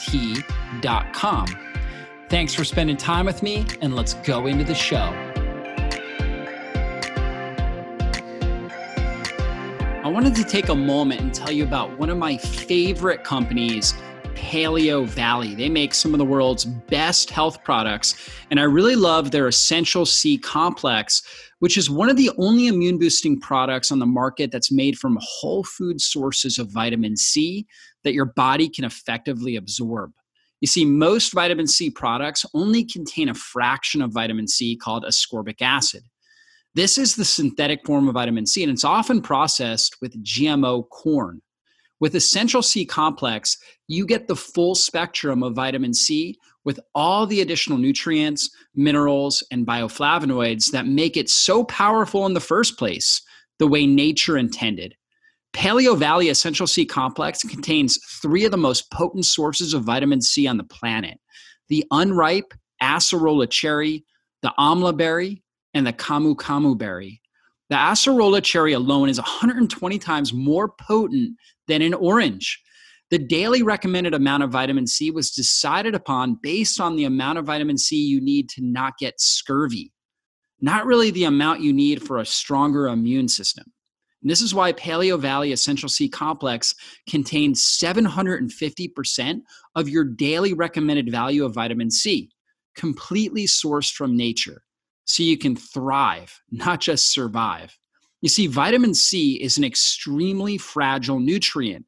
T.com. Thanks for spending time with me, and let's go into the show. I wanted to take a moment and tell you about one of my favorite companies, Paleo Valley. They make some of the world's best health products, and I really love their Essential C complex, which is one of the only immune boosting products on the market that's made from whole food sources of vitamin C that your body can effectively absorb. You see, most vitamin C products only contain a fraction of vitamin C called ascorbic acid. This is the synthetic form of vitamin C, and it's often processed with GMO corn. With Essential C Complex, you get the full spectrum of vitamin C with all the additional nutrients, minerals, and bioflavonoids that make it so powerful in the first place, the way nature intended. Paleo Valley Essential C Complex contains three of the most potent sources of vitamin C on the planet the unripe acerola cherry, the amla berry, and the camu camu berry. The acerola cherry alone is 120 times more potent than an orange. The daily recommended amount of vitamin C was decided upon based on the amount of vitamin C you need to not get scurvy, not really the amount you need for a stronger immune system. And this is why Paleo Valley Essential C Complex contains 750% of your daily recommended value of vitamin C, completely sourced from nature, so you can thrive, not just survive. You see, vitamin C is an extremely fragile nutrient,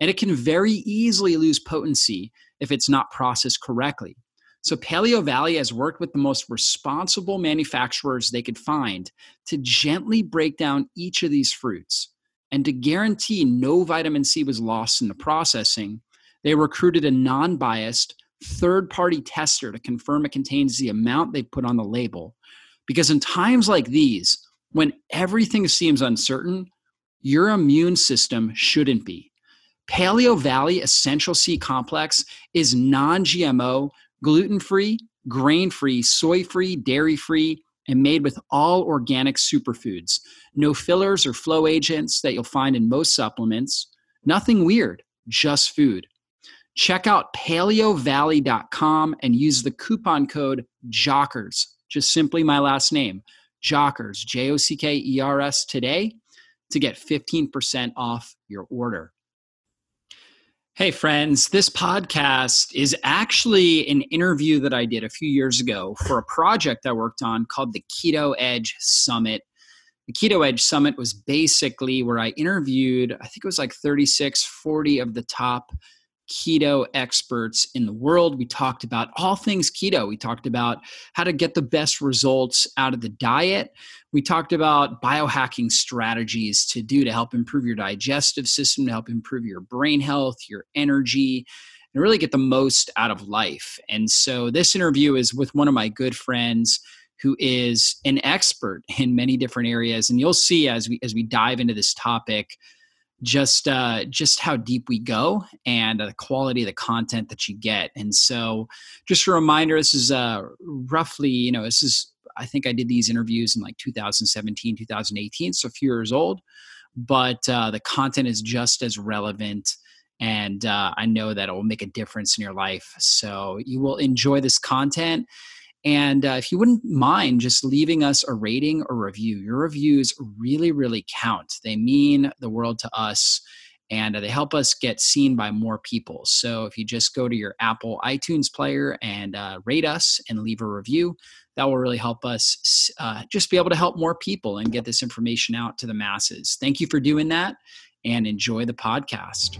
and it can very easily lose potency if it's not processed correctly. So Paleo Valley has worked with the most responsible manufacturers they could find to gently break down each of these fruits. And to guarantee no vitamin C was lost in the processing, they recruited a non biased third party tester to confirm it contains the amount they put on the label. Because in times like these, when everything seems uncertain, your immune system shouldn't be. Paleo Valley Essential C Complex is non GMO gluten free, grain free, soy free, dairy free, and made with all organic superfoods. No fillers or flow agents that you'll find in most supplements. Nothing weird, just food. Check out paleovalley.com and use the coupon code JOCKERS, just simply my last name, JOCKERS, J O C K E R S today to get 15% off your order. Hey, friends, this podcast is actually an interview that I did a few years ago for a project I worked on called the Keto Edge Summit. The Keto Edge Summit was basically where I interviewed, I think it was like 36, 40 of the top keto experts in the world. We talked about all things keto. We talked about how to get the best results out of the diet. We talked about biohacking strategies to do to help improve your digestive system, to help improve your brain health, your energy, and really get the most out of life. And so this interview is with one of my good friends who is an expert in many different areas and you'll see as we as we dive into this topic just uh, just how deep we go and the quality of the content that you get. And so, just a reminder: this is uh, roughly, you know, this is I think I did these interviews in like 2017, 2018, so a few years old, but uh, the content is just as relevant. And uh, I know that it will make a difference in your life. So you will enjoy this content. And uh, if you wouldn't mind just leaving us a rating or review, your reviews really, really count. They mean the world to us. and they help us get seen by more people. So if you just go to your Apple iTunes player and uh, rate us and leave a review, that will really help us uh, just be able to help more people and get this information out to the masses. Thank you for doing that and enjoy the podcast.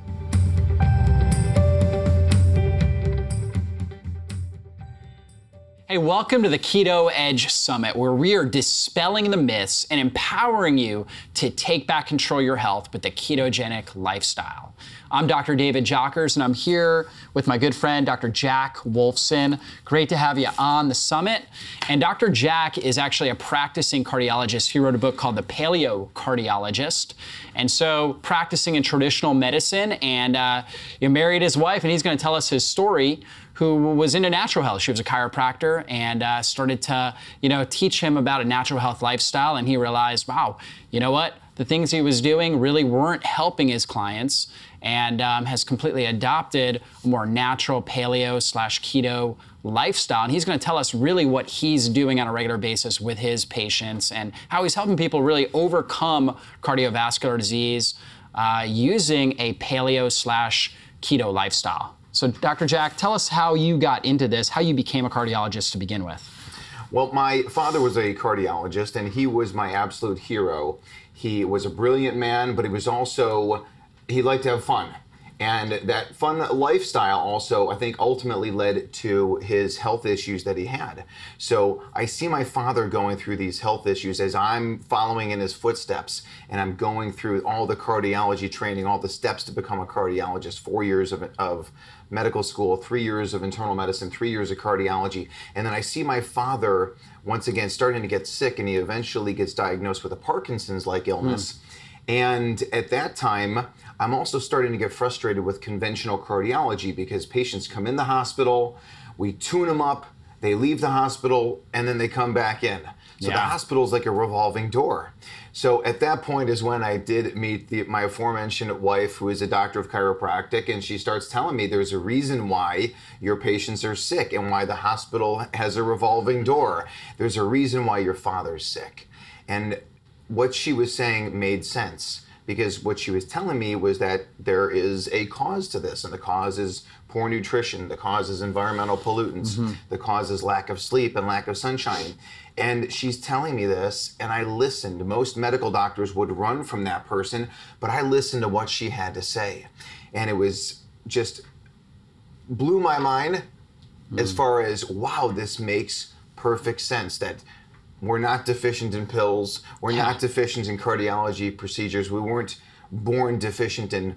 Hey, welcome to the Keto Edge Summit, where we are dispelling the myths and empowering you to take back control of your health with the ketogenic lifestyle. I'm Dr. David Jockers, and I'm here with my good friend, Dr. Jack Wolfson. Great to have you on the summit. And Dr. Jack is actually a practicing cardiologist. He wrote a book called The Paleo Cardiologist. And so, practicing in traditional medicine, and uh, he married his wife, and he's going to tell us his story who was into natural health. She was a chiropractor and uh, started to, you know, teach him about a natural health lifestyle. And he realized, wow, you know what? The things he was doing really weren't helping his clients and um, has completely adopted a more natural paleo slash keto lifestyle. And he's going to tell us really what he's doing on a regular basis with his patients and how he's helping people really overcome cardiovascular disease uh, using a paleo slash keto lifestyle. So, Dr. Jack, tell us how you got into this, how you became a cardiologist to begin with. Well, my father was a cardiologist, and he was my absolute hero. He was a brilliant man, but he was also, he liked to have fun. And that fun lifestyle also, I think, ultimately led to his health issues that he had. So I see my father going through these health issues as I'm following in his footsteps and I'm going through all the cardiology training, all the steps to become a cardiologist, four years of, of medical school, three years of internal medicine, three years of cardiology. And then I see my father once again starting to get sick and he eventually gets diagnosed with a Parkinson's like illness. Mm. And at that time, I'm also starting to get frustrated with conventional cardiology because patients come in the hospital, we tune them up, they leave the hospital, and then they come back in. So yeah. the hospital is like a revolving door. So at that point is when I did meet the, my aforementioned wife, who is a doctor of chiropractic, and she starts telling me there's a reason why your patients are sick and why the hospital has a revolving door. There's a reason why your father's sick. And what she was saying made sense because what she was telling me was that there is a cause to this, and the cause is poor nutrition, the cause is environmental pollutants, mm-hmm. the cause is lack of sleep and lack of sunshine. And she's telling me this, and I listened. Most medical doctors would run from that person, but I listened to what she had to say. And it was just blew my mind mm. as far as wow, this makes perfect sense that we're not deficient in pills. We're yeah. not deficient in cardiology procedures. We weren't born deficient in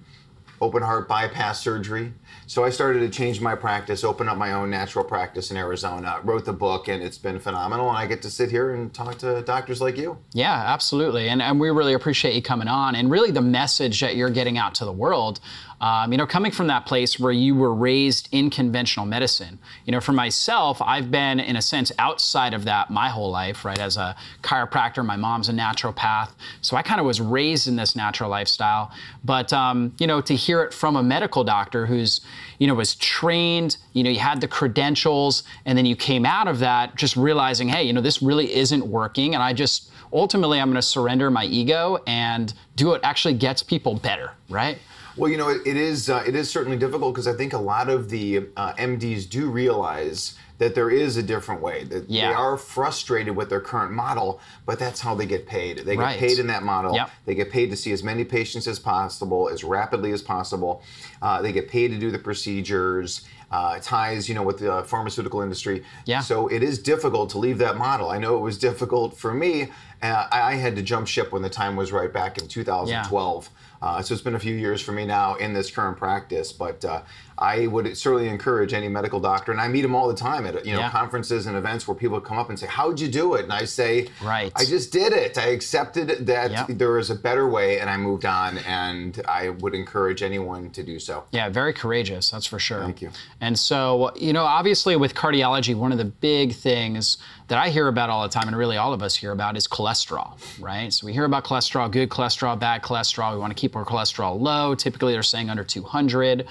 open heart bypass surgery. So I started to change my practice, open up my own natural practice in Arizona, wrote the book, and it's been phenomenal. And I get to sit here and talk to doctors like you. Yeah, absolutely. And, and we really appreciate you coming on. And really, the message that you're getting out to the world um, you know, coming from that place where you were raised in conventional medicine, you know, for myself, I've been in a sense outside of that my whole life, right? As a chiropractor, my mom's a naturopath, so I kind of was raised in this natural lifestyle. But um, you know, to hear it from a medical doctor who's, you know, was trained, you know, you had the credentials, and then you came out of that just realizing, hey, you know, this really isn't working, and I just ultimately I'm going to surrender my ego and do what actually gets people better, right? Well, you know, it, it is uh, it is certainly difficult because I think a lot of the uh, MDs do realize that there is a different way. That yeah. they are frustrated with their current model, but that's how they get paid. They get right. paid in that model. Yep. They get paid to see as many patients as possible, as rapidly as possible. Uh, they get paid to do the procedures. Uh, ties, you know, with the pharmaceutical industry. Yeah. So it is difficult to leave that model. I know it was difficult for me. Uh, I had to jump ship when the time was right back in 2012. Yeah. Uh, so it's been a few years for me now in this current practice, but uh, I would certainly encourage any medical doctor, and I meet them all the time at you know yeah. conferences and events where people come up and say, "How'd you do it?" And I say, "Right, I just did it. I accepted that yep. there is a better way, and I moved on." And I would encourage anyone to do so. Yeah, very courageous. That's for sure. Thank you. And so, you know, obviously with cardiology, one of the big things that I hear about all the time, and really all of us hear about, is cholesterol. Right. So we hear about cholesterol, good cholesterol, bad cholesterol. We want to keep our cholesterol low. Typically, they're saying under 200.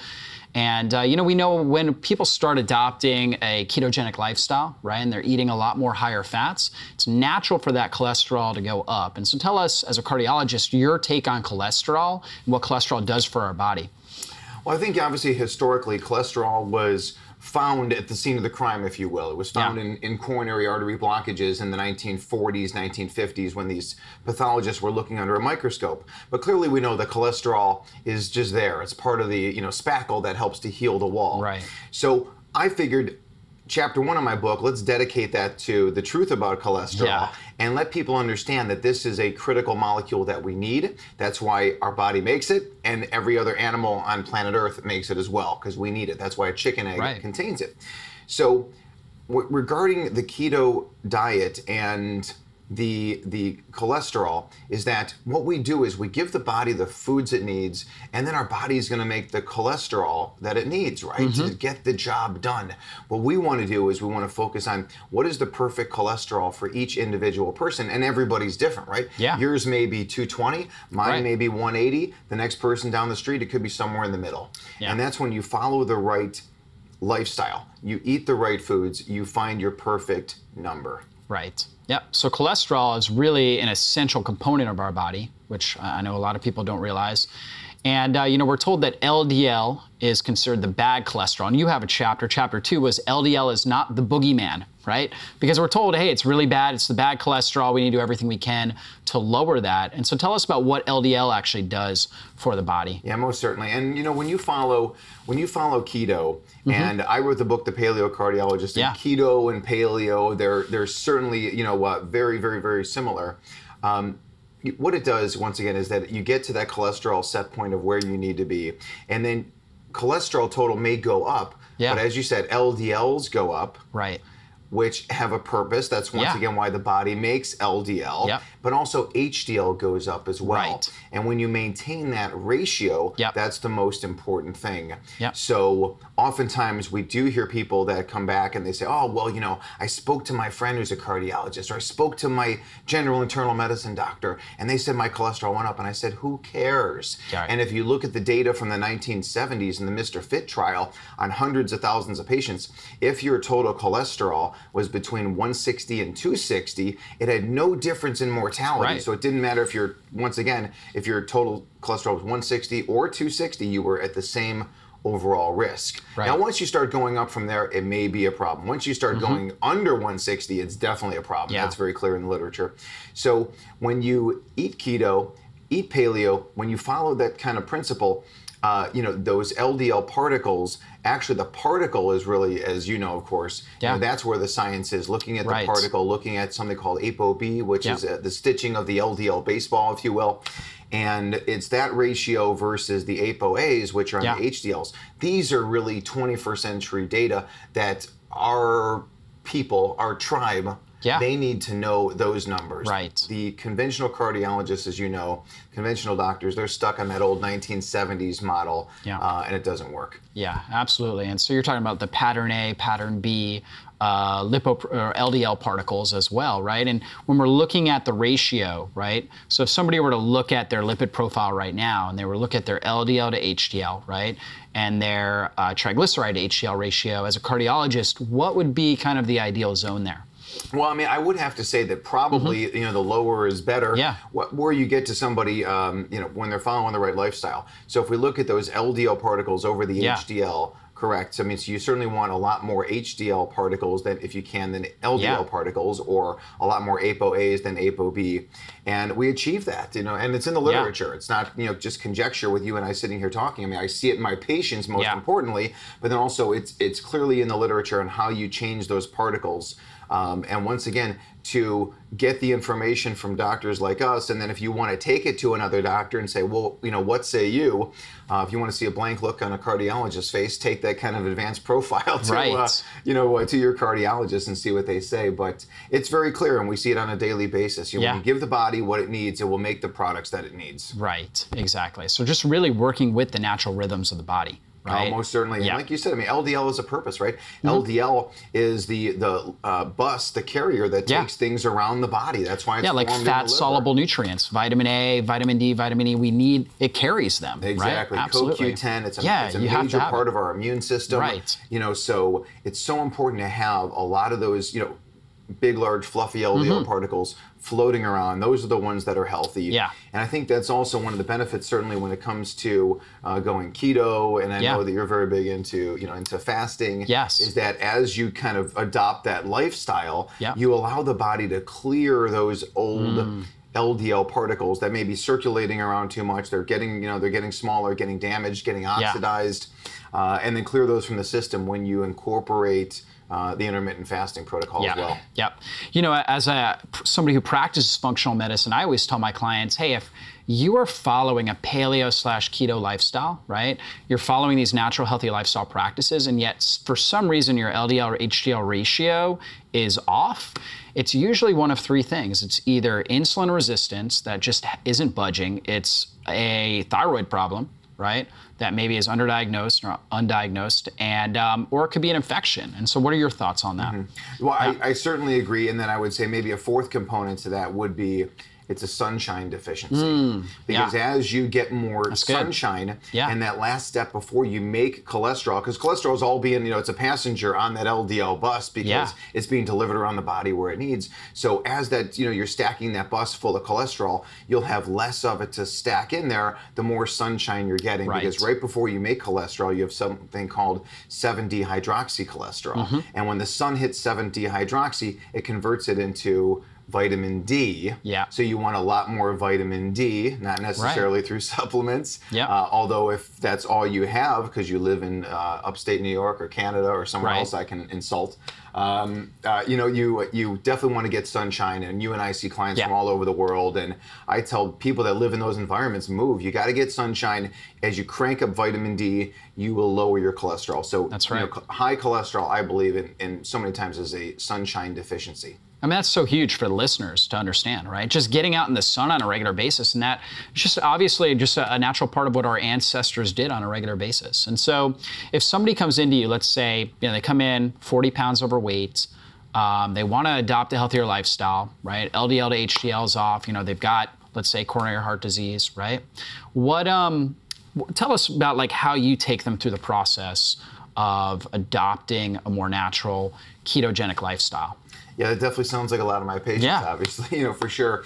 And uh, you know, we know when people start adopting a ketogenic lifestyle, right, and they're eating a lot more higher fats, it's natural for that cholesterol to go up. And so, tell us, as a cardiologist, your take on cholesterol and what cholesterol does for our body. Well, I think obviously historically, cholesterol was found at the scene of the crime, if you will. It was found Yeah. in, in coronary artery blockages in the 1940s, 1950s when these pathologists were looking under a microscope. But clearly we know that cholesterol is just there. It's part of the, you know, spackle that helps to heal the wall. Right. So I figured chapter one of my book, let's dedicate that to the truth about cholesterol Yeah. and let people understand that this is a critical molecule that we need. That's why our body makes it, and every other animal on planet Earth makes it as well, because we need it. That's why a chicken egg Right. contains it. So, w- regarding the keto diet and the the cholesterol is that what we do is we give the body the foods it needs and then our body is going to make the cholesterol that it needs right to mm-hmm. get the job done what we want to do is we want to focus on what is the perfect cholesterol for each individual person and everybody's different right Yeah. yours may be 220 mine Right. may be 180 the next person down the street it could be somewhere in the middle Yeah. and that's when you follow the right lifestyle. You eat the right foods, you find your perfect number. Right. Yep. So cholesterol is really an essential component of our body, which I know a lot of people don't realize. And uh, you know, we're told that LDL is considered the bad cholesterol. And you have a chapter. Chapter two was LDL is not the boogeyman, right? Because we're told, hey, it's really bad. It's the bad cholesterol. We need to do everything we can to lower that. And so, tell us about what LDL actually does for the body. Yeah, most certainly. And you know, when you follow when you follow keto, and I wrote the book The Paleo Cardiologist, Mm-hmm. Yeah. and keto and paleo, they're they're certainly you know uh, very very very similar. Um, what it does once again is that you get to that cholesterol set point of where you need to be, and then cholesterol total may go up. Yeah. But as you said, LDLs go up. Right. Which have a purpose. That's once Yeah. again why the body makes LDL. Yep. But also HDL goes up as well. Right. And when you maintain that ratio, Yep. that's the most important thing. Yep. So oftentimes we do hear people that come back and they say, oh, well, you know, I spoke to my friend who's a cardiologist, or I spoke to my general internal medicine doctor, and they said my cholesterol went up. And I said, who cares? Yeah. And if you look at the data from the 1970s in the MRFIT trial on hundreds of thousands of patients, if your total cholesterol was between 160 and 260, it had no difference in mortality. Right. So it didn't matter if you're, once again, if your total cholesterol was 160 or 260, you were at the same overall risk. Right. Now, once you start going up from there, it may be a problem. Once you start going under 160, it's definitely a problem. Mm-hmm. Yeah. That's very clear in the literature. So when you eat keto, eat paleo, when you follow that kind of principle, uh, you know those LDL particles. Actually, the particle is really, as you know, of course, you know, that's where the science is. Looking at the Right. particle, looking at something called ApoB, which Yeah. is uh, the stitching of the LDL baseball, if you will. And it's that ratio versus the ApoAs, which are on Yeah. the HDLs. These are really 21st century data that our people, our tribe, Yeah. they need to know those numbers. Right. The conventional cardiologists, as you know, conventional doctors, they're stuck on that old 1970s model, Yeah. uh, and it doesn't work. Yeah, absolutely. And so you're talking about the pattern A, pattern B, uh, lipo or LDL particles as well, right? And when we're looking at the ratio, right? So if somebody were to look at their lipid profile right now and they were to look at their LDL to HDL, right? And their uh, triglyceride to HDL ratio, as a cardiologist, what would be kind of the ideal zone there? Well, I mean, I would have to say that probably you know the lower is better. Mm-hmm. Yeah. Wh- Where you get to somebody, um, you know, when they're following the right lifestyle. So if we look at those LDL particles over the Yeah. HDL, correct. So, I mean, so you certainly want a lot more HDL particles than if you can than LDL Yeah. particles, or a lot more ApoAs than ApoB, and we achieve that. You know, and it's in the literature. It's not you know just conjecture with you and I sitting here talking. I mean, I see it in my patients most Yeah. importantly, but then also it's it's clearly in the literature on how you change those particles. Um, and once again, to get the information from doctors like us, and then if you want to take it to another doctor and say, well, you know, what say you? Uh, if you want to see a blank look on a cardiologist's face, take that kind of advanced profile to, uh, you know, uh, to your cardiologist and see what they say. But it's very clear, and we see it on a daily basis. You know, Yeah. When you give the body what it needs, it will make the products that it needs. Right, exactly. So just really working with the natural rhythms of the body, right? Oh, most certainly. Yeah. And like you said, I mean, LDL is a purpose, right? Mm-hmm. LDL is the the uh, bus, the carrier that Yeah. takes things around the body. That's why it's yeah, like formed in the fat soluble nutrients, vitamin A, vitamin D, vitamin E. We need it carries them. Exactly. Right? Absolutely. CoQ10, it's a, yeah, it's a major part it. of our immune system. Right. You know, so it's so important to have a lot of those, you know, big, large, fluffy LDL particles floating around. Those are the ones that are healthy. Yeah. And I think that's also one of the benefits, certainly when it comes to uh, going keto. And I Yeah. know that you're very big into, you know, into fasting. Yes. Is that as you kind of adopt that lifestyle, Yeah. you allow the body to clear those old. Mm. LDL particles that may be circulating around too much. They're getting, you know, they're getting smaller, getting damaged, getting oxidized, uh, and then clear those from the system when you incorporate uh, the intermittent fasting protocol yeah. as well. Yep. You know, as a somebody who practices functional medicine, I always tell my clients, hey, if you are following a paleo slash keto lifestyle, right? You're following these natural, healthy lifestyle practices, and yet for some reason your LDL or HDL ratio is off. It's usually one of three things. It's either insulin resistance that just isn't budging. It's a thyroid problem, right? That maybe is underdiagnosed or undiagnosed, and um, or it could be an infection. And so, what are your thoughts on that? Well, I, I certainly agree, and then I would say maybe a fourth component to that would be it's a sunshine deficiency because Hmm. yeah. as you get more good. sunshine Yeah. and that last step before you make cholesterol because cholesterol is all being you know it's a passenger on that ldl bus because Yeah. it's being delivered around the body where it needs so as that you know you're stacking that bus full of cholesterol you'll have less of it to stack in there the more sunshine you're getting Right. because right before you make cholesterol you have something called 7-dehydroxycholesterol Mm-hmm. and when the sun hits 7-dehydroxy it converts it into vitamin D. Yeah. So you want a lot more vitamin D, not necessarily through supplements. Yeah. Uh, although if that's all you have, because you live in uh, upstate New York or Canada or somewhere Right. else, I can insult. Um, uh, you know, you you definitely want to get sunshine, and you and I see clients Yeah. from all over the world, and I tell people that live in those environments, move. You got to get sunshine. As you crank up vitamin D, you will lower your cholesterol. So That's you know, right. high cholesterol, I believe, in, in so many times is a sunshine deficiency. I mean, that's so huge for the listeners to understand, right? Just getting out in the sun on a regular basis, and that just obviously just a, a natural part of what our ancestors did on a regular basis. And so, if somebody comes into you, let's say, you know, they come in 40 pounds overweight, um, they want to adopt a healthier lifestyle, right? LDL to HDL is off. You know, they've got, let's say, coronary heart disease, right? What? Um, tell us about like how you take them through the process of adopting a more natural ketogenic lifestyle. Yeah, that definitely sounds like a lot of my patients, Yeah. obviously, you know, for sure.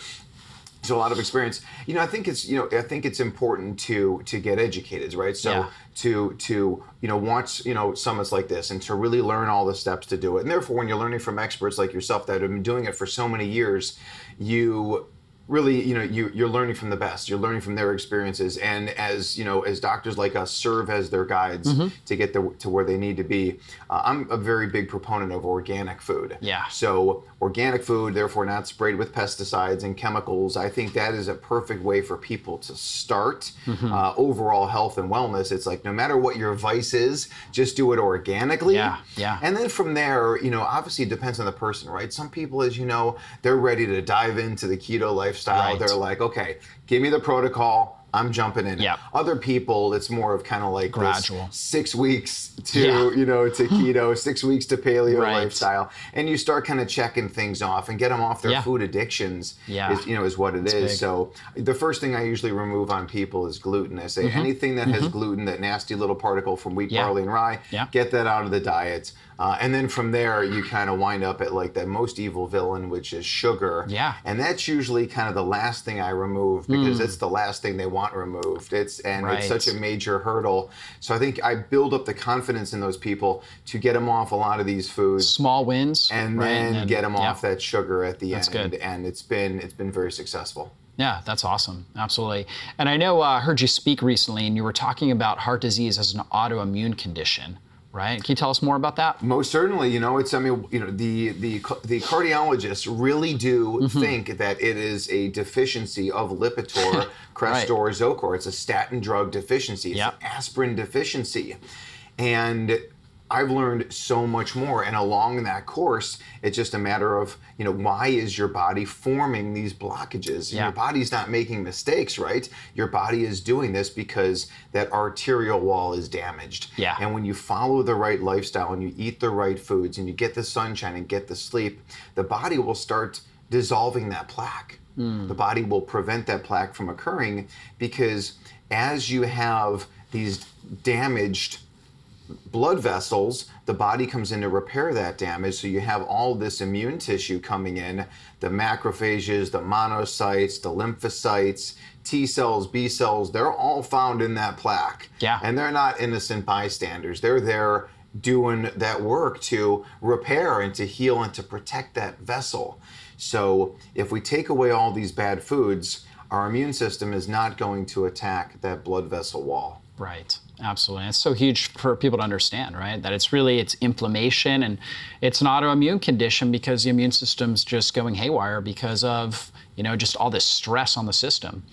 So a lot of experience. You know, I think it's you know I think it's important to to get educated, right? So Yeah. to to you know watch you know summits like this and to really learn all the steps to do it. And therefore, when you're learning from experts like yourself that have been doing it for so many years, you really you know you you're learning from the best you're learning from their experiences and as you know as doctors like us serve as their guides Mm-hmm. to get the, to where they need to be uh, i'm a very big proponent of organic food Yeah. so organic food therefore not sprayed with pesticides and chemicals i think that is a perfect way for people to start Mm-hmm. uh, overall health and wellness it's like no matter what your vice is just do it organically Yeah, yeah. and then from there, you know, obviously it depends on the person, right? Some people, as you know, they're ready to dive into the keto lifestyle. Right. They're like, okay, give me the protocol. I'm jumping in. Yep. Other people, it's more of kind of like Gradual. six weeks to Yeah. you know to keto, six weeks to paleo Right. lifestyle, and you start kind of checking things off and get them off their Yeah. food addictions. Yeah. is, you know, is what it is. big. So the first thing I usually remove on people is gluten. I say anything that has gluten, that nasty little particle from wheat, Mm-hmm. Yeah. barley, and rye, Yeah. get that out of the diet. Uh, and then from there, you kind of wind up at like the most evil villain, which is sugar. Yeah. And that's usually kind of the last thing I remove because it's the last thing they want removed. It's and it's Hmm. Such a major hurdle. So I think I build up the confidence in those people to get them off a lot of these foods. Small wins, And right? then get them yeah. off that sugar at the That's end, good. and it's been it's been very successful. Yeah, that's awesome. Absolutely. And I know uh, I heard you speak recently, and you were talking about heart disease as an autoimmune condition, right? Can you tell us more about that? Most certainly, you know, it's I mean, you know, the the the cardiologists really do Mm-hmm. think that it is a deficiency of Lipitor, Crestor, Zocor. It's a statin drug deficiency. It's Yep. an aspirin deficiency, and I've learned so much more, and along that course, it's just a matter of you know why is your body forming these blockages? Yeah. Your body's not making mistakes, right? Your body is doing this because that arterial wall is damaged. Yeah. And when you follow the right lifestyle and you eat the right foods and you get the sunshine and get the sleep, the body will start dissolving that plaque. Hmm. The body will prevent that plaque from occurring because as you have these damaged blood vessels, the body comes in to repair that damage. So you have all this immune tissue coming in the macrophages, the monocytes, the lymphocytes, T cells, B cells, they're all found in that plaque. Yeah. And they're not innocent bystanders. They're there doing that work to repair and to heal and to protect that vessel. So if we take away all these bad foods, our immune system is not going to attack that blood vessel wall. Right. Absolutely. It's so huge for people to understand, right? That it's really it's inflammation and it's an autoimmune condition because the immune system's just going haywire because of you know just all this stress on the system.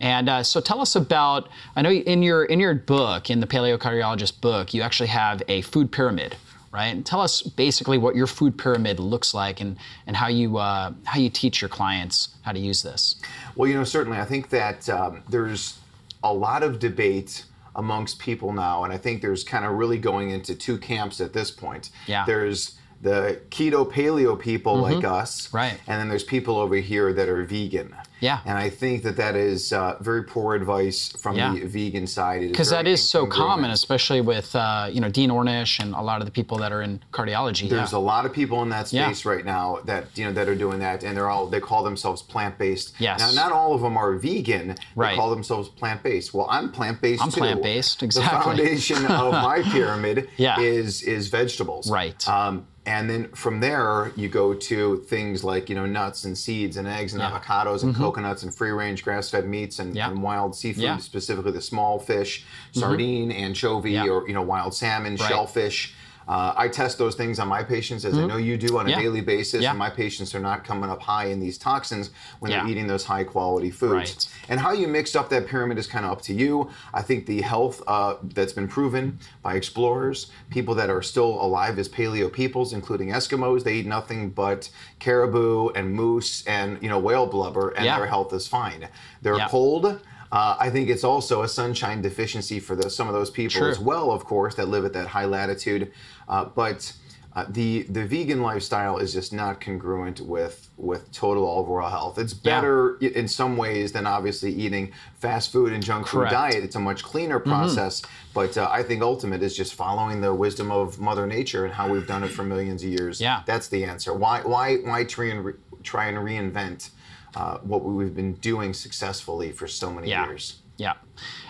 And uh, so tell us about. I know in your in your book in the paleocardiologist book you actually have a food pyramid. Right, and tell us basically what your food pyramid looks like, and, and how you uh, how you teach your clients how to use this. Well, you know, certainly, I think that um, there's a lot of debate amongst people now, and I think there's kind of really going into two camps at this point. Yeah. There's the keto paleo people like us, Mm-hmm. Right. And then there's people over here that are vegan. Yeah. And I think that that is uh, very poor advice from Yeah. the vegan side. Because that is so common, especially with uh, you know Dean Ornish and a lot of the people that are in cardiology. There's yeah. a lot of people in that Yeah. space right now that you know that are doing that, and they're all they call themselves plant-based. Yes. Now, not all of them are vegan. Right. They call themselves plant-based. Well, I'm plant-based I'm plant-based, exactly. The foundation of my pyramid Yeah. is is vegetables. Right. Um, and then from there, you go to things like you know nuts and seeds and eggs and Yeah. Mm-hmm. avocados and coconuts and free-range grass-fed meats and, Yeah. and wild seafood, Yeah. Mm-hmm. specifically the small fish, sardine, anchovy, Yeah. or you know wild salmon, Right. shellfish. Uh, I test those things on my patients, as I know you do on a Mm-hmm. Yeah. daily basis, Yeah. and my patients are not coming up high in these toxins when Yeah. they're eating those high quality foods. Right. And how you mix up that pyramid is kind of up to you. I think the health uh, that's been proven by explorers, people that are still alive as paleo peoples, including Eskimos, they eat nothing but caribou and moose and you know whale blubber, and their health is fine. They're cold. Uh, I think it's also a sunshine deficiency for the, some of those people True. as well, of course, that live at that high latitude. Uh, but uh, the the vegan lifestyle is just not congruent with with total overall health. It's better i- in some ways than obviously eating fast food and junk Correct. food diet. It's a much cleaner process. But uh, I think ultimate is just following the wisdom of Mother Nature and how we've done it for millions of years. Yeah. that's the answer. Why why why try and re- try and reinvent uh, what we've been doing successfully for so many Yeah. years? Yeah.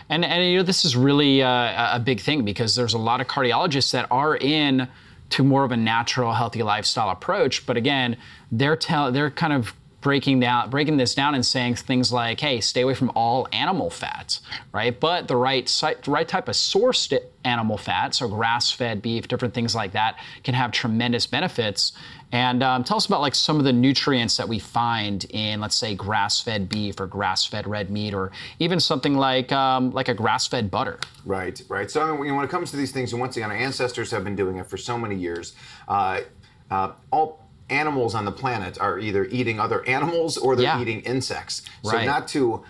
And, and you know, this is really uh, a big thing because there's a lot of cardiologists that are in to more of a natural, healthy lifestyle approach. But again, they're tell they're kind of breaking down breaking this down and saying things like, hey, stay away from all animal fats, right? But the right site, right type of sourced animal fat, so grass-fed beef, different things like that, can have tremendous benefits. And um, tell us about like some of the nutrients that we find in, let's say, grass-fed beef or grass-fed red meat, or even something like um, like a grass-fed butter. Right, right. So I mean, when it comes to these things, and once again, our ancestors have been doing it for so many years. Uh, uh, all animals on the planet are either eating other animals or they're Yeah. eating insects. So Right. Mm-hmm. not to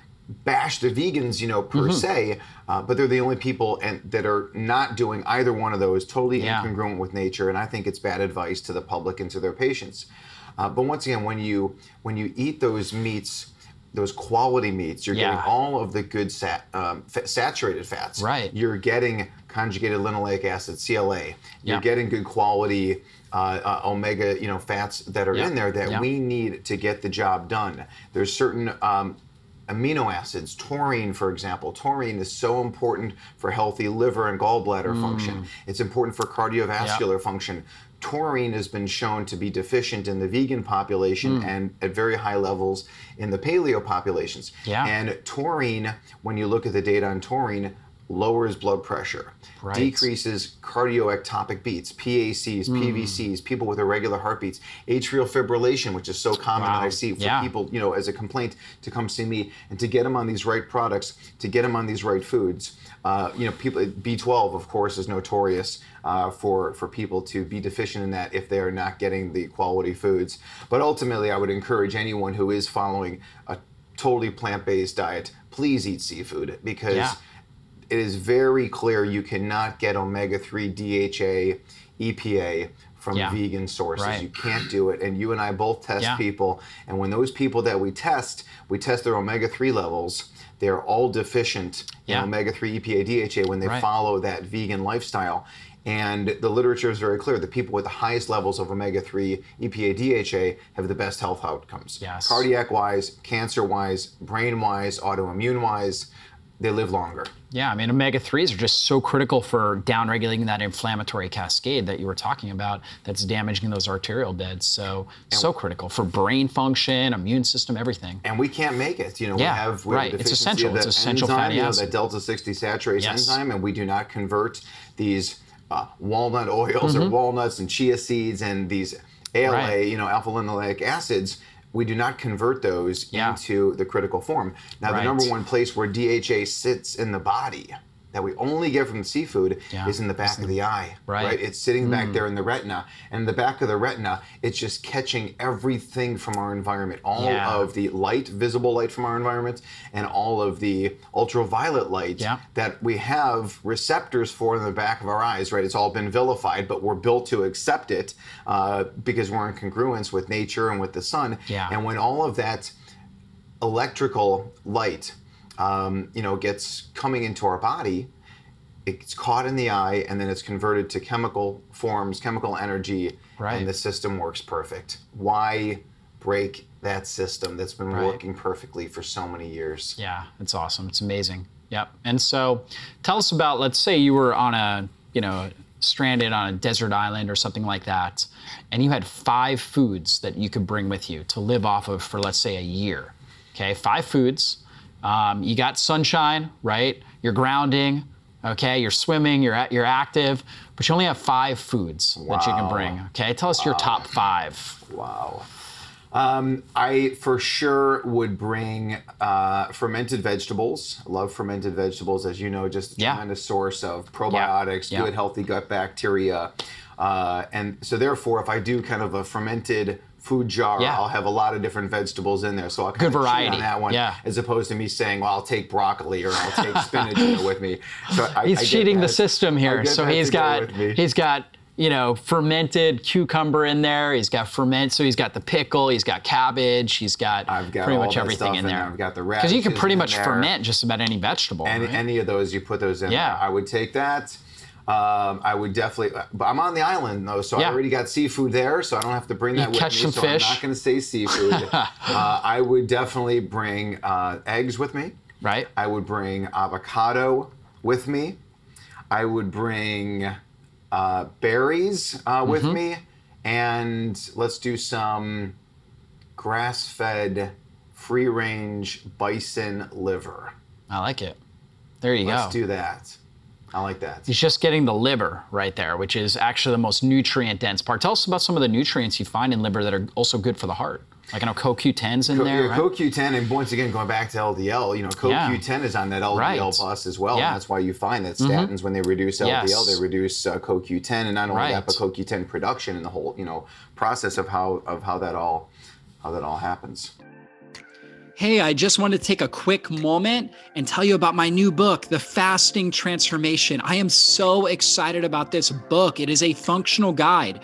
bash the vegans, you know, per se, uh, but they're the only people and that are not doing either one of those, totally Yeah. incongruent with nature. And I think it's bad advice to the public and to their patients. Uh, but once again, when you when you eat those meats, those quality meats, you're Yeah. getting all of the good sat, um, fa- saturated fats. Right. You're getting conjugated linoleic acid (CLA). You're getting good quality uh, uh, omega, you know, fats that are Yeah. in there that Yeah. we need to get the job done. There's certain um, amino acids, taurine, for example. Taurine is so important for healthy liver and gallbladder mm. function. It's important for cardiovascular function. Taurine has been shown to be deficient in the vegan population mm. and at very high levels in the paleo populations. Yeah. And taurine, when you look at the data on taurine, lowers blood pressure, Right. decreases cardioectopic beats, PACs, Hmm. PVCs, people with irregular heartbeats, atrial fibrillation, which is so common that I see for Yeah. people, you know, as a complaint to come see me and to get them on these right products, to get them on these right foods. Uh, you know, people B12, of course, is notorious uh, for for people to be deficient in that if they are not getting the quality foods. But ultimately, I would encourage anyone who is following a totally plant-based diet, please eat seafood because Yeah. It is very clear you cannot get omega-3 DHA, EPA from Yeah. vegan sources. Right. You can't do it. And you and I both test Yeah. people, and when those people that we test, we test their omega-3 levels. They're all deficient Yeah. in omega-3 EPA, DHA when they Right. follow that vegan lifestyle. And the literature is very clear. The people with the highest levels of omega-3 EPA, DHA have the best health outcomes. Yes. Cardiac-wise, cancer-wise, brain-wise, autoimmune-wise, they live longer. Yeah, I mean, omega 3s are just so critical for downregulating that inflammatory cascade that you were talking about that's damaging those arterial beds. So, so critical for brain function, immune system, everything. and we can't make it. You know, Yeah, we have we have right. a It's essential. It's essential enzyme, fatty you know, acid. that delta six desaturase Yes. enzyme, and we do not convert these uh, walnut oils or walnuts and chia seeds and these ALA, Mm-hmm. Right. you know, alpha linoleic acids. We do not convert those Yeah. into the critical form. Now, Right. the number one place where DHA sits in the body that we only get from seafood Yeah. is in the back of the eye. Right. It's sitting back Mm. there in the retina. And the back of the retina, it's just catching everything from our environment. All Yeah. of the light, visible light from our environment, and all of the ultraviolet light Yeah. that we have receptors for in the back of our eyes, right? It's all been vilified, but we're built to accept it uh, because we're in congruence with nature and with the sun. Yeah. And when all of that electrical light, um, you know, gets coming into our body, it's caught in the eye and then it's converted to chemical forms, chemical energy, Right. and the system works perfect. Why break that system that's been Right. working perfectly for so many years? Yeah, it's awesome. It's amazing. Yep. And so tell us about, let's say you were on a, you know, stranded on a desert island or something like that, and you had five foods that you could bring with you to live off of for, let's say, a year. Okay, five foods. Um, you got sunshine, right? You're grounding. Okay, you're swimming. You're you're active, but you only have five foods that you can bring. Okay, tell us your top five. Wow. Um, I for sure would bring uh, fermented vegetables. I love fermented vegetables, as you know, just a Yeah. tremendous source of probiotics, Yeah. good healthy gut bacteria. Uh, and so, therefore, if I do kind of a fermented food jar, Yeah. I'll have a lot of different vegetables in there. So I'll kind Good of variety. on that one, Yeah. as opposed to me saying, "Well, I'll take broccoli or I'll take spinach with me." So I, He's I cheating the system here. So he's got he's got you know fermented cucumber in there. He's got ferment. So he's got the pickle. He's got cabbage. He's got, got pretty much everything in in there. there. I've got the because you can pretty much ferment just about any vegetable. Any, right? any of those, you put those in. Yeah. there. I would take that. Um, I would definitely, but I'm on the island though, so Yeah. I already got seafood there, so I don't have to bring that with catch me. some so fish. I'm not going to say seafood. uh, I would definitely bring uh, eggs with me. right? I would bring avocado with me. I would bring uh, berries uh, with Mm-hmm. me, and let's do some grass-fed, free-range bison liver. I like it. There you go. Let's do that. I like that. He's just getting the liver right there, which is actually the most nutrient dense part. Tell us about some of the nutrients you find in liver that are also good for the heart. Like I know CoQ10's in Co- there, yeah, right? CoQ10, and once again, going back to LDL, you know, CoQ10 is on that LDL Right. bus as well, Yeah. Mm-hmm. and that's why you find that statins, when they reduce LDL, Yes. they reduce uh, CoQ10, and not only Right. that, but CoQ10 production and the whole, you know, process of how of how that all how that all happens. Hey, I just wanted to take a quick moment and tell you about my new book, The Fasting Transformation. I am so excited about this book. It is a functional guide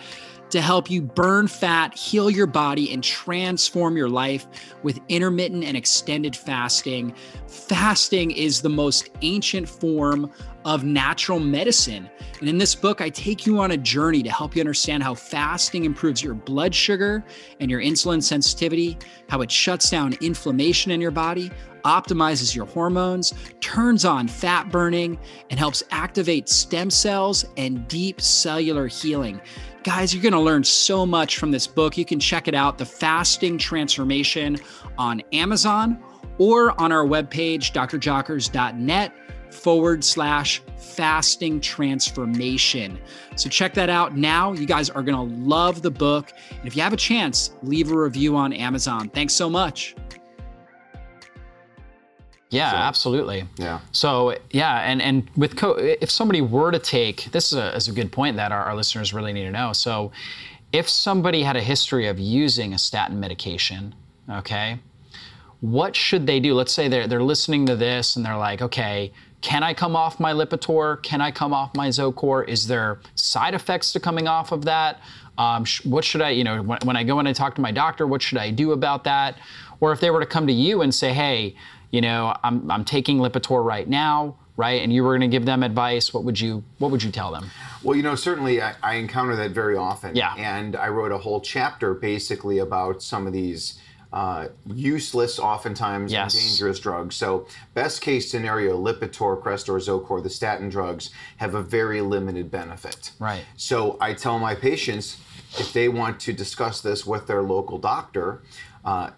to help you burn fat, heal your body, and transform your life with intermittent and extended fasting. Fasting is the most ancient form of natural medicine. And in this book, I take you on a journey to help you understand how fasting improves your blood sugar and your insulin sensitivity, how it shuts down inflammation in your body, optimizes your hormones, turns on fat burning, and helps activate stem cells and deep cellular healing. Guys, you're going to learn so much from this book. You can check it out, The Fasting Transformation, on Amazon or on our webpage, drjockers.net forward slash fasting transformation. So check that out now. You guys are going to love the book. And if you have a chance, leave a review on Amazon. Thanks so much. Yeah, so, absolutely. Yeah. So yeah, and and with co- if somebody were to take this is a, is a good point that our, our listeners really need to know. So if somebody had a history of using a statin medication, okay, what should they do? Let's say they're they're listening to this and they're like, okay, can I come off my Lipitor? Can I come off my Zocor? Is there side effects to coming off of that? Um, sh- what should I, you know, when, when I go in and talk to my doctor, what should I do about that? Or if they were to come to you and say, hey, you know, I'm, I'm taking Lipitor right now, right? And you were going to give them advice. What would you What would you tell them? Well, you know, certainly I, I encounter that very often. Yeah. And I wrote a whole chapter basically about some of these. Uh, useless, oftentimes yes. dangerous drugs. So, best case scenario, Lipitor, Crestor, Zocor, the statin drugs have a very limited benefit. Right. So, I tell my patients if they want to discuss this with their local doctor, uh,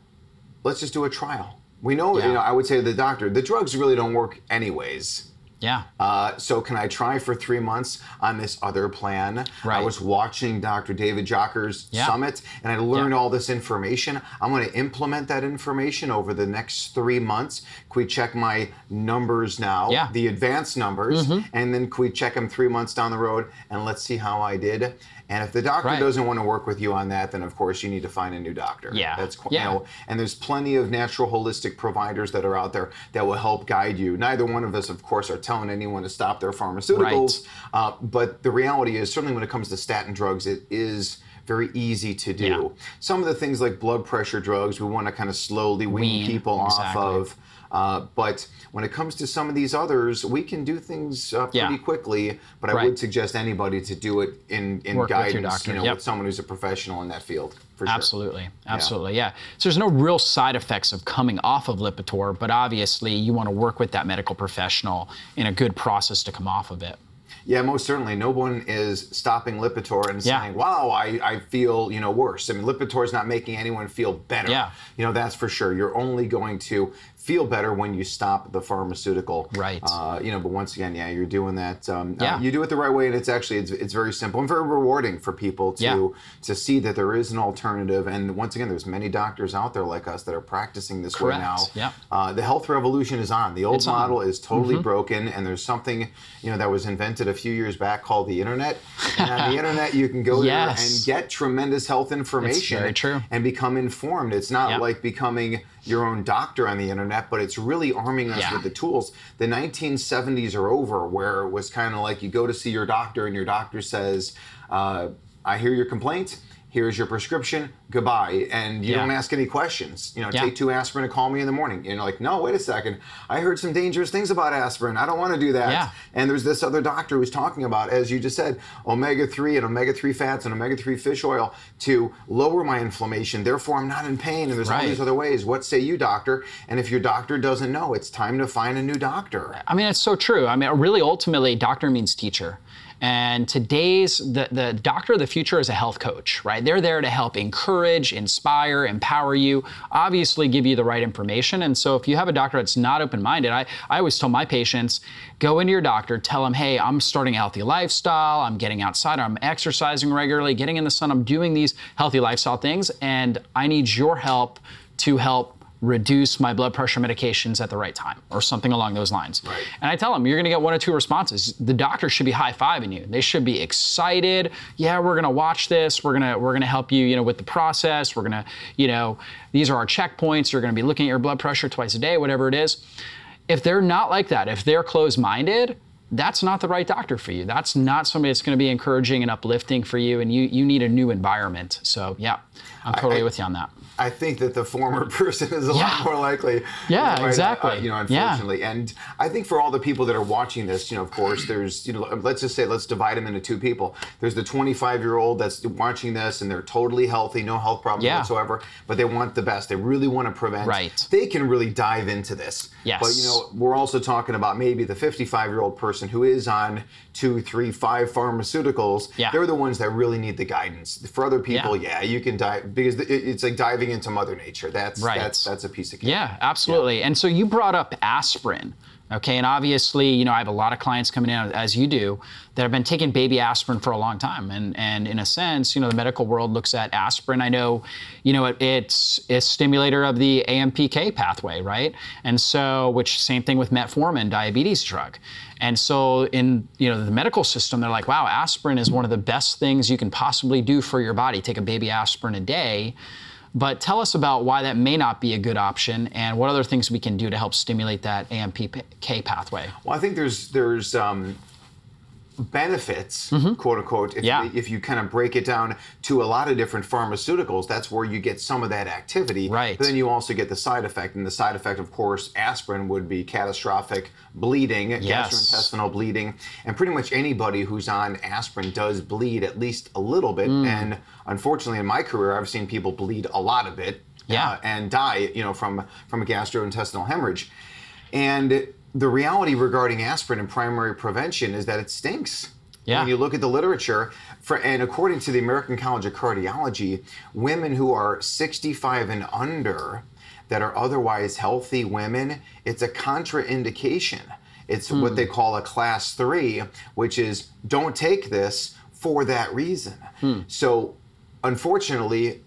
let's just do a trial we know, yeah. you know, I would say to the doctor, the drugs really don't work anyways. Yeah. Uh, so can I try for three months on this other plan? Right. I was watching Dr. David Jockers' yeah. summit, and I learned yeah. all this information. I'm going to implement that information over the next three months. Can we check my numbers now? Yeah. The advanced numbers, mm-hmm. and then can we check them three months down the road, and let's see how I did. And if the doctor right. doesn't want to work with you on that, then of course you need to find a new doctor. Yeah. That's yeah. You know, and there's plenty of natural holistic providers that are out there that will help guide you. Neither one of us, of course, are telling anyone to stop their pharmaceuticals. Right. Uh, but the reality is, certainly when it comes to statin drugs, it is very easy to do. Yeah. Some of the things like blood pressure drugs, we want to kind of slowly wean, wean people exactly. off of. Uh, but when it comes to some of these others, we can do things uh, pretty yeah. quickly. But I right. would suggest anybody to do it in, in Work guidance, you know, yep. with someone who's a professional in that field. For absolutely, absolutely, yeah. yeah. So there's no real side effects of coming off of Lipitor, but obviously you want to work with that medical professional in a good process to come off of it. Yeah, most certainly. No one is stopping Lipitor and yeah. saying, "Wow, I, I feel you know worse." I mean, Lipitor is not making anyone feel better. Yeah. You know that's for sure. You're only going to feel better when you stop the pharmaceutical. Right. Uh, you know, but once again, yeah, you're doing that. Um, yeah. Uh, you do it the right way, and it's actually it's, it's very simple and very rewarding for people to yeah. to see that there is an alternative. And once again, there's many doctors out there like us that are practicing this Correct. way now. Yeah. Uh, the health revolution is on. The old it's model on. is totally mm-hmm. broken, and there's something you know that was invented a few years back called the internet. And on the internet, you can go yes. there and get tremendous health information. It's very true. And become informed. It's not yeah. like becoming your own doctor on the internet, but it's really arming us Yeah. with the tools. The 1970s are over, where it was kind of like you go to see your doctor, and your doctor says, uh, "I hear your complaint. Here's your prescription. Goodbye." And you Yeah. don't ask any questions. You know, Yeah. take two aspirin and call me in the morning. And you're like, "No, wait a second. I heard some dangerous things about aspirin. I don't want to do that." Yeah. And there's this other doctor who's talking about, as you just said, omega 3 and omega 3 fats and omega 3 fish oil to lower my inflammation. Therefore, I'm not in pain. And there's all these other ways. What say you, doctor? And if your doctor doesn't know, it's time to find a new doctor. I mean, it's so true. I mean, really, ultimately, doctor means teacher. And today's the, the doctor of the future is a health coach, right? They're there to help encourage, inspire, empower you, obviously give you the right information. And so if you have a doctor that's not open-minded, I, I always tell my patients, go into your doctor, tell them, hey, I'm starting a healthy lifestyle, I'm getting outside, I'm exercising regularly, getting in the sun, I'm doing these healthy lifestyle things, and I need your help to help reduce my blood pressure medications at the right time or something along those lines. Right. And I tell them, you're going to get one or two responses. The doctor should be high-fiving you. They should be excited. Yeah, we're going to watch this. We're going to we're going to help you, you know, with the process. We're going to, you know, these are our checkpoints. You're going to be looking at your blood pressure twice a day, whatever it is. If they're not like that, if they're closed-minded, that's not the right doctor for you. That's not somebody that's going to be encouraging and uplifting for you, and you you need a new environment. So yeah, I'm totally I, with you on that. I think that the former person is a Yeah. lot more likely. Yeah, right, exactly. uh, you know, Yeah. unfortunately, and I think for all the people that are watching this, you know, of course, there's, you know, let's just say, let's divide them into two people. There's the 25 year old that's watching this, and they're totally healthy, no health problems Yeah. whatsoever, but they want the best. They really want to prevent. Right. They can really dive into this. Yes. But you know, we're also talking about maybe the 55 year old person who is on two, three, five pharmaceuticals. Yeah. They're the ones that really need the guidance. For other people, Yeah. yeah, you can dive because it's like diving into Mother Nature. That's Right. that's that's a piece of cake. Yeah, absolutely. And so you brought up aspirin. Okay, and obviously, you know, I have a lot of clients coming in, as you do, that have been taking baby aspirin for a long time. And, and in a sense, you know, the medical world looks at aspirin. I know, you know, it, it's a stimulator of the AMPK pathway, right? And so, which same thing with metformin, diabetes drug. And so in you know the medical system, they're like, wow, aspirin is one of the best things you can possibly do for your body. Take a baby aspirin a day. But tell us about why that may not be a good option, and what other things we can do to help stimulate that AMPK pathway. Well, I think there's there's um, benefits, quote unquote, if, Yeah. you, if you kind of break it down to a lot of different pharmaceuticals, that's where you get some of that activity. Right. But then you also get the side effect, and the side effect, of course, aspirin would be catastrophic bleeding, Yes. gastrointestinal bleeding, and pretty much anybody who's on aspirin does bleed at least a little bit. Mm. And unfortunately, in my career, I've seen people bleed a lot of it. Yeah. uh, and die, you know, from from a gastrointestinal hemorrhage. And the reality regarding aspirin and primary prevention is that it stinks. Yeah. When you look at the literature, for, and according to the American College of Cardiology, women who are 65 and under that are otherwise healthy women, it's a contraindication. It's what hmm. they call a class three, which is don't take this for that reason. Hmm. So, unfortunately,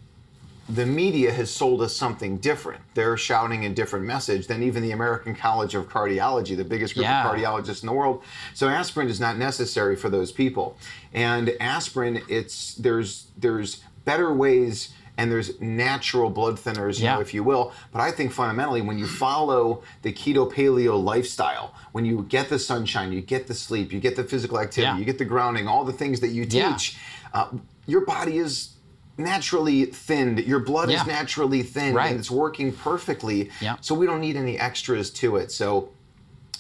the media has sold us something different. They're shouting a different message than even the American College of Cardiology, the biggest group Yeah. of cardiologists in the world. So aspirin is not necessary for those people. And aspirin, it's there's there's better ways and there's natural blood thinners, you Yeah. know, if you will. But I think fundamentally, when you follow the keto paleo lifestyle, when you get the sunshine, you get the sleep, you get the physical activity, Yeah. you get the grounding, all the things that you teach, uh, your body is naturally thinned. Your blood Yeah. is naturally thin, Right. and it's working perfectly. Yeah. So we don't need any extras to it. So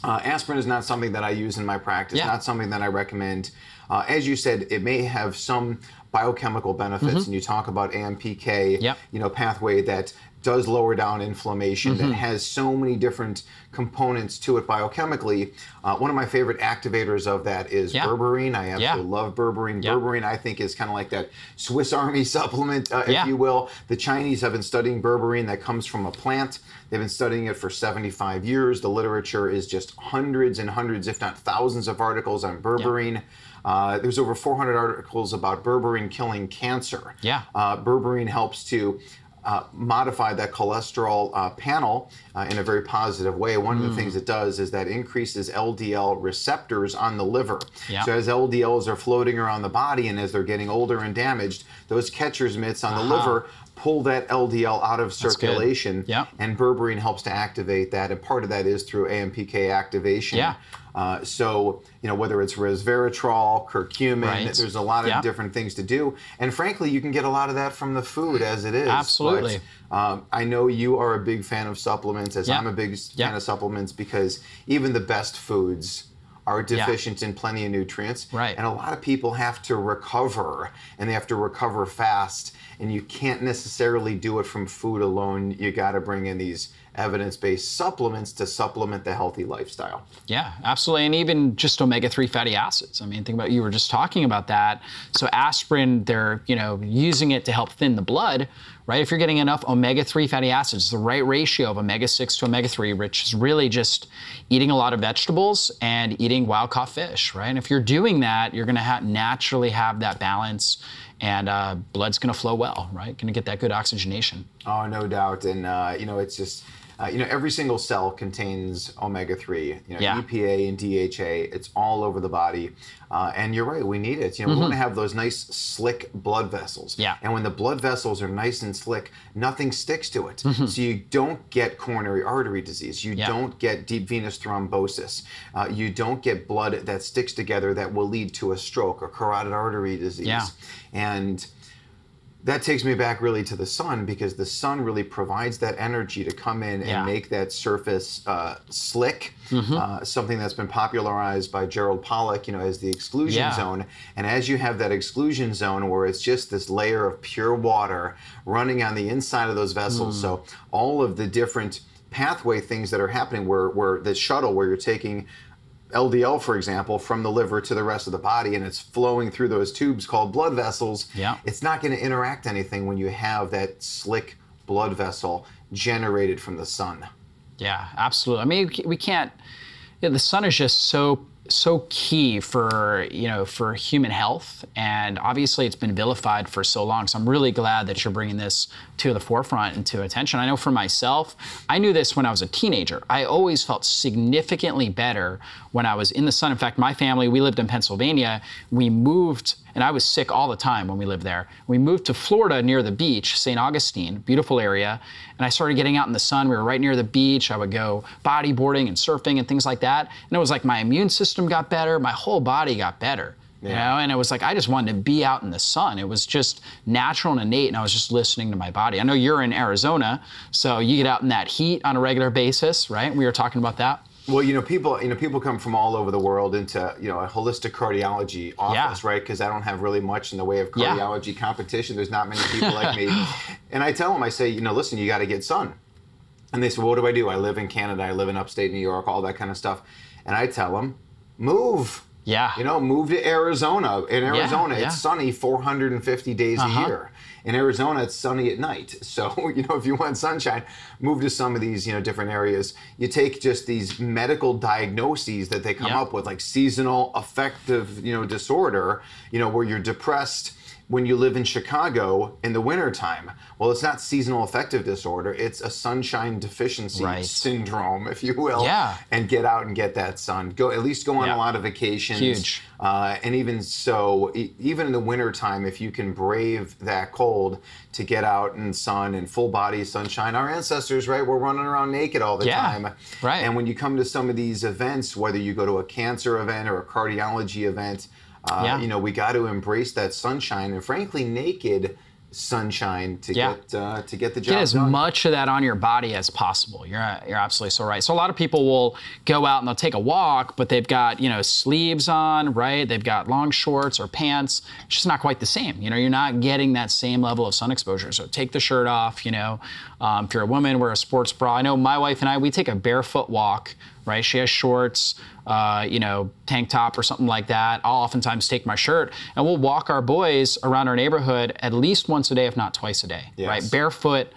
uh, aspirin is not something that I use in my practice. Yeah. Not something that I recommend. Uh, as you said, it may have some biochemical benefits, and you talk about AMPK, Mm-hmm. Yep. you know, pathway that does lower down inflammation. Mm-hmm. That has so many different components to it biochemically. Uh, one of my favorite activators of that is Yeah. berberine. I absolutely Yeah. love berberine. Yeah. Berberine, I think, is kind of like that Swiss Army supplement, uh, if you will. The Chinese have been studying berberine that comes from a plant. They've been studying it for 75 years. The literature is just hundreds and hundreds, if not thousands, of articles on berberine. Uh, there's over 400 articles about berberine killing cancer. Yeah. Uh, berberine helps to uh, modify that cholesterol uh, panel uh, in a very positive way. One of Mm. the things it does is that increases LDL receptors on the liver. Yeah. So as LDLs are floating around the body and as they're getting older and damaged, those catcher's mitts on the Uh-huh. liver pull that LDL out of circulation. Yeah. And berberine helps to activate that, and part of that is through AMPK activation. Yeah. Uh, so, you know, whether it's resveratrol, curcumin, Right. there's a lot of Yeah. different things to do. And frankly, you can get a lot of that from the food as it is. Absolutely. But, um, I know you are a big fan of supplements, as Yeah. I'm a big Yeah. fan of supplements, because even the best foods are deficient in plenty of nutrients. Right. And a lot of people have to recover, and they have to recover fast. And you can't necessarily do it from food alone. You got to bring in these evidence-based supplements to supplement the healthy lifestyle. Yeah, absolutely. And even just omega-3 fatty acids. I mean, think about you were just talking about that. So aspirin, they're, you know, using it to help thin the blood, right? If you're getting enough omega-3 fatty acids, the right ratio of omega-6 to omega-3, which is really just eating a lot of vegetables and eating wild-caught fish, right? And if you're doing that, you're going to ha- naturally have that balance and uh, blood's going to flow well, right? Going to get that good oxygenation. Oh, no doubt. And, uh, you know, it's just, uh, you know, every single cell contains omega 3, you know, Yeah. EPA and DHA. It's all over the body. Uh, and you're right, we need it. You know, we want to have those nice, slick blood vessels. Mm-hmm. Yeah. And when the blood vessels are nice and slick, nothing sticks to it. So you don't get coronary artery disease. You Mm-hmm. Yeah. don't get deep venous thrombosis. Uh, you don't get blood that sticks together that will lead to a stroke or carotid artery disease. Yeah. And that takes me back really to the sun because the sun really provides that energy to come in Yeah. and make that surface uh, slick. Mm-hmm. Uh, something that's been popularized by Gerald Pollack, you know, as the exclusion Yeah. zone. And as you have that exclusion zone where it's just this layer of pure water running on the inside of those vessels, Mm. so all of the different pathway things that are happening, where where the shuttle, where you're taking LDL, for example, from the liver to the rest of the body, and it's flowing through those tubes called blood vessels. Yeah. It's not going to interact anything when you have that slick blood vessel generated from the sun. Yeah, absolutely. I mean, we can't. Yeah, the sun is just so so key for you know for human health. And obviously it's been vilified for so long. So i'm really glad that you're bringing this to the forefront and to attention. I know for myself i knew this when i was a teenager. I always felt significantly better when i was in the sun. In fact my family we lived in pennsylvania. We moved and I was sick all the time when we lived there. We moved to Florida near the beach, St. Augustine, beautiful area, and I started getting out in the sun. We were right near the beach. I would go bodyboarding and surfing and things like that. And it was like my immune system got better, my whole body got better. Yeah. You know, and it was like I just wanted to be out in the sun. It was just natural and innate, and I was just listening to my body. I know you're in Arizona, so you get out in that heat on a regular basis, right? We were talking about that. Well, you know, people, you know, people come from all over the world into, you know, a holistic cardiology office, yeah. right? Because I don't have really much in the way of cardiology yeah. competition. There's not many people like me, and I tell them, I say, you know, listen, you got to get sun. And they say, well, what do I do? I live in Canada. I live in upstate New York. All that kind of stuff. And I tell them, move. Yeah. You know, move to Arizona. In Arizona, yeah, it's sunny 450 days uh-huh. a year. In Arizona, it's sunny at night. So, you know, if you want sunshine, move to some of these, you know, different areas. You take just these medical diagnoses that they come yep. up with, like seasonal affective, you know, disorder, you know, where you're depressed when you live in Chicago in the wintertime. Well, it's not seasonal affective disorder, it's a sunshine deficiency right. syndrome, if you will. Yeah. And get out and get that sun. Go at least go on yeah. a lot of vacations. Huge. Uh, and even so, e- even in the wintertime, if you can brave that cold to get out in sun and full body sunshine, our ancestors, right, were running around naked all the yeah. time. Right. And when you come to some of these events, whether you go to a cancer event or a cardiology event, uh, yeah. You know, we got to embrace that sunshine, and frankly, naked sunshine to yeah. get uh, to get the job Get as done. much of that on your body as possible. You're you're absolutely so right. So a lot of people will go out and they'll take a walk, but they've got you know sleeves on, right? They've got long shorts or pants. It's just not quite the same. You know, you're not getting that same level of sun exposure. So take the shirt off. You know, um, if you're a woman, wear a sports bra. I know my wife and I we take a barefoot walk. Right? She has shorts uh, you know, tank top or something like that. I'll oftentimes take my shirt and we'll walk our boys around our neighborhood at least once a day, if not twice a day, yes. right? Barefoot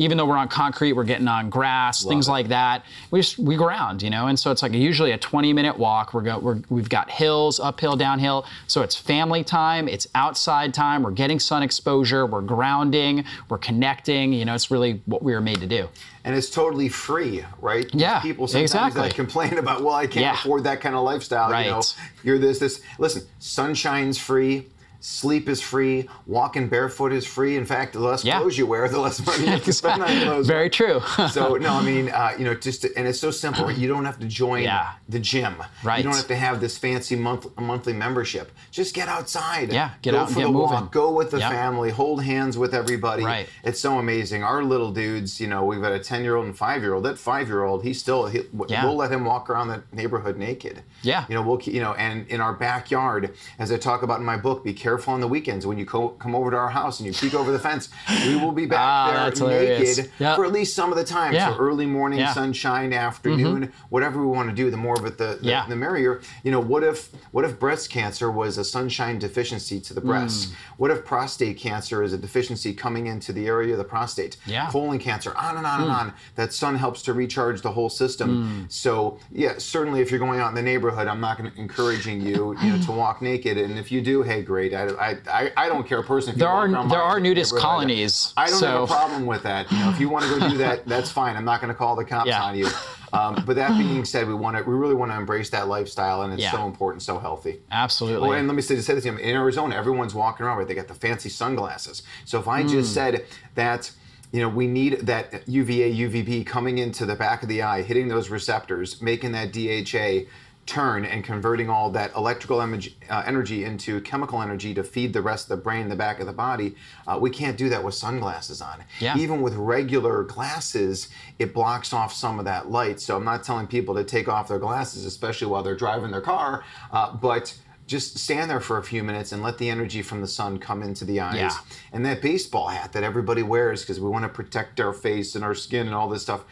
even though we're on concrete, we're getting on grass, Love things it. like that. We just we ground, you know, and so it's like usually a 20 minute walk. We're, go, we're we've got hills, uphill, downhill. So it's family time, it's outside time. We're getting sun exposure, we're grounding, we're connecting. You know, it's really what we were made to do. And it's totally free, right? Yeah, people sometimes exactly. that complain about, well, I can't yeah. afford that kind of lifestyle. Right. You know, you're this, this. Listen, sunshine's free Sleep is free. Walking barefoot is free. In fact, the less yeah. clothes you wear, the less money you have to spend on clothes. Very true. so no, I mean, uh, you know, just to, and it's so simple. You don't have to join yeah. the gym. Right. You don't have to have this fancy month monthly membership. Just get outside. Yeah. Get Go out for get the moving. walk. Go with the yep. family. Hold hands with everybody. Right. It's so amazing. Our little dudes. You know, we've got a ten year old and five year old. That five year old, he's still. He, yeah. We'll let him walk around the neighborhood naked. Yeah. You know, we'll you know, and in our backyard, as I talk about in my book, be careful on the weekends when you co- come over to our house and you peek over the fence, we will be back ah, there naked yep. for at least some of the time. Yeah. So early morning, yeah. sunshine, afternoon, mm-hmm. whatever we want to do, the more of it, the, the, yeah. the, merrier. You know, what if what if breast cancer was a sunshine deficiency to the breast? Mm. What if prostate cancer is a deficiency coming into the area of the prostate? Yeah. Colon cancer, on and on mm. and on. That sun helps to recharge the whole system. Mm. So yeah, certainly if you're going out in the neighborhood, I'm not going to encouraging you, you know, to walk naked. And if you do, hey, great. I, I, I don't care personally there are there are nudist colonies. I don't so. have a problem with that. You know, if you want to go do that, that's fine. I'm not going to call the cops yeah. on you. Um, but that being said, we want to we really want to embrace that lifestyle, and it's yeah. so important, so healthy. Absolutely. Oh, and let me say, say this: in Arizona, everyone's walking around, right? They got the fancy sunglasses. So if I mm. just said that you know, we need that UVA, UVB coming into the back of the eye, hitting those receptors, making that DHA turn and converting all that electrical uh, energy into chemical energy to feed the rest of the brain, the back of the body. Uh, we can't do that with sunglasses on. Yeah. Even with regular glasses, it blocks off some of that light. So I'm not telling people to take off their glasses, especially while they're driving their car, uh, but just stand there for a few minutes and let the energy from the sun come into the eyes. Yeah. And that baseball hat that everybody wears because we want to protect our face and our skin and all this stuff.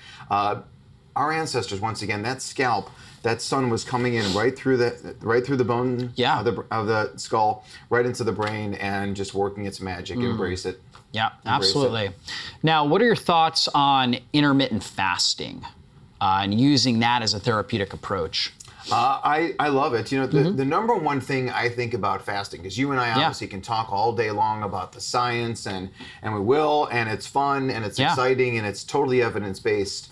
Our ancestors, once again, that scalp that sun was coming in right through the right through the bone yeah. of, the, of the skull, right into the brain, and just working its magic. Mm. Embrace it. Yeah, Embrace absolutely. It. Now, what are your thoughts on intermittent fasting? uh, and using that as a therapeutic approach. Uh, I, I love it. You know, the, mm-hmm. the number one thing I think about fasting, because you and I obviously yeah. can talk all day long about the science, and, and we will, and it's fun, and it's yeah. exciting, and it's totally evidence based.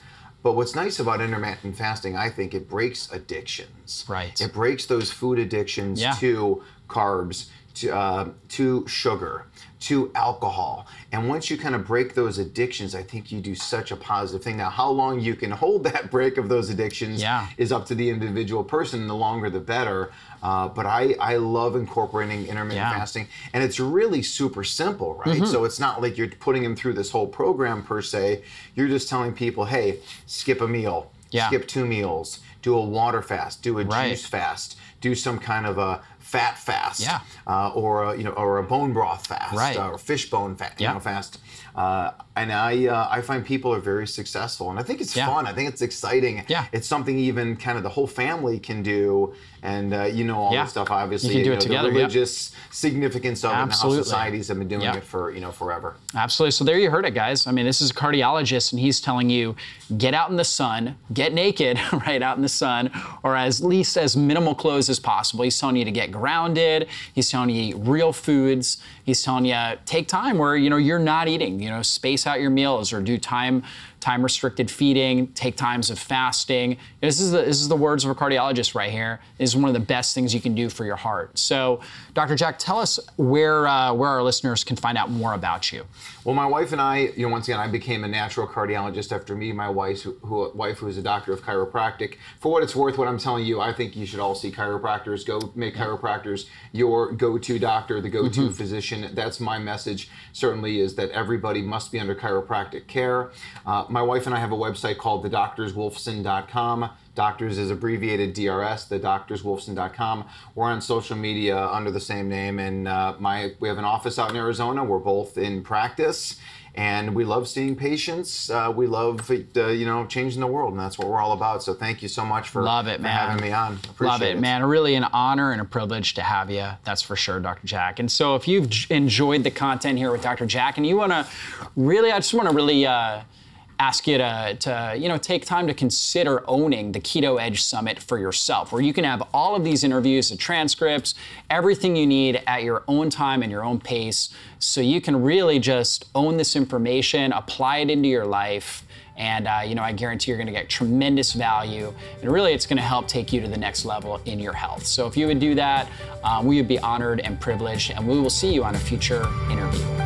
But what's nice about intermittent fasting, I think, it breaks addictions. Right. It breaks those food addictions yeah. to carbs, to, uh, to sugar, to alcohol. And once you kind of break those addictions, I think you do such a positive thing. Now, how long you can hold that break of those addictions yeah. is up to the individual person. The longer, the better. Uh, but I, I love incorporating intermittent yeah. fasting, and it's really super simple, right? Mm-hmm. So it's not like you're putting them through this whole program per se. You're just telling people, hey, skip a meal, yeah. skip two meals, do a water fast, do a right. juice fast, do some kind of a fat fast, yeah. uh, or a, you know, or a bone broth fast, right. uh, or fish bone fat, yeah. you know, fast. Uh, and I uh, I find people are very successful, and I think it's yeah. fun. I think it's exciting. Yeah. It's something even kind of the whole family can do, and uh, you know all yeah. the stuff. Obviously, you can do know, it together. The religious yep. significance of Absolutely. it, and how societies have been doing yep. it for you know forever. Absolutely. So there you heard it, guys. I mean, this is a cardiologist, and he's telling you get out in the sun, get naked, right out in the sun, or at least as minimal clothes as possible. He's telling you to get grounded. He's telling you eat real foods. He's telling you take time where you know you're not eating. You know, space out your meals or do time time restricted feeding, take times of fasting. This is the, this is the words of a cardiologist right here. This is one of the best things you can do for your heart. So, Dr. Jack, tell us where uh, where our listeners can find out more about you. Well, my wife and I, you know, once again, I became a natural cardiologist after meeting my wife, who, who wife who is a doctor of chiropractic. For what it's worth, what I'm telling you, I think you should all see chiropractors. Go make chiropractors your go-to doctor, the go-to mm-hmm. physician. That's my message. Certainly, is that everybody must be under chiropractic care. Uh, my wife and I have a website called thedoctorswolfson.com. Doctors is abbreviated DRS, thedoctorswolfson.com. We're on social media under the same name, and uh, my we have an office out in Arizona. We're both in practice, and we love seeing patients. Uh, we love uh, you know changing the world, and that's what we're all about. So thank you so much for love it, for man. having me on. Appreciate love it, it, man. Really an honor and a privilege to have you. That's for sure, Dr. Jack. And so if you've enjoyed the content here with Dr. Jack, and you want to really, I just want to really uh, ask you to, to you know take time to consider owning the Keto Edge Summit for yourself, where you can have all of these interviews, the transcripts, everything you need at your own time and your own pace, so you can really just own this information, apply it into your life. And uh, you know, I guarantee you're going to get tremendous value, and really, it's going to help take you to the next level in your health. So, if you would do that, um, we would be honored and privileged, and we will see you on a future interview.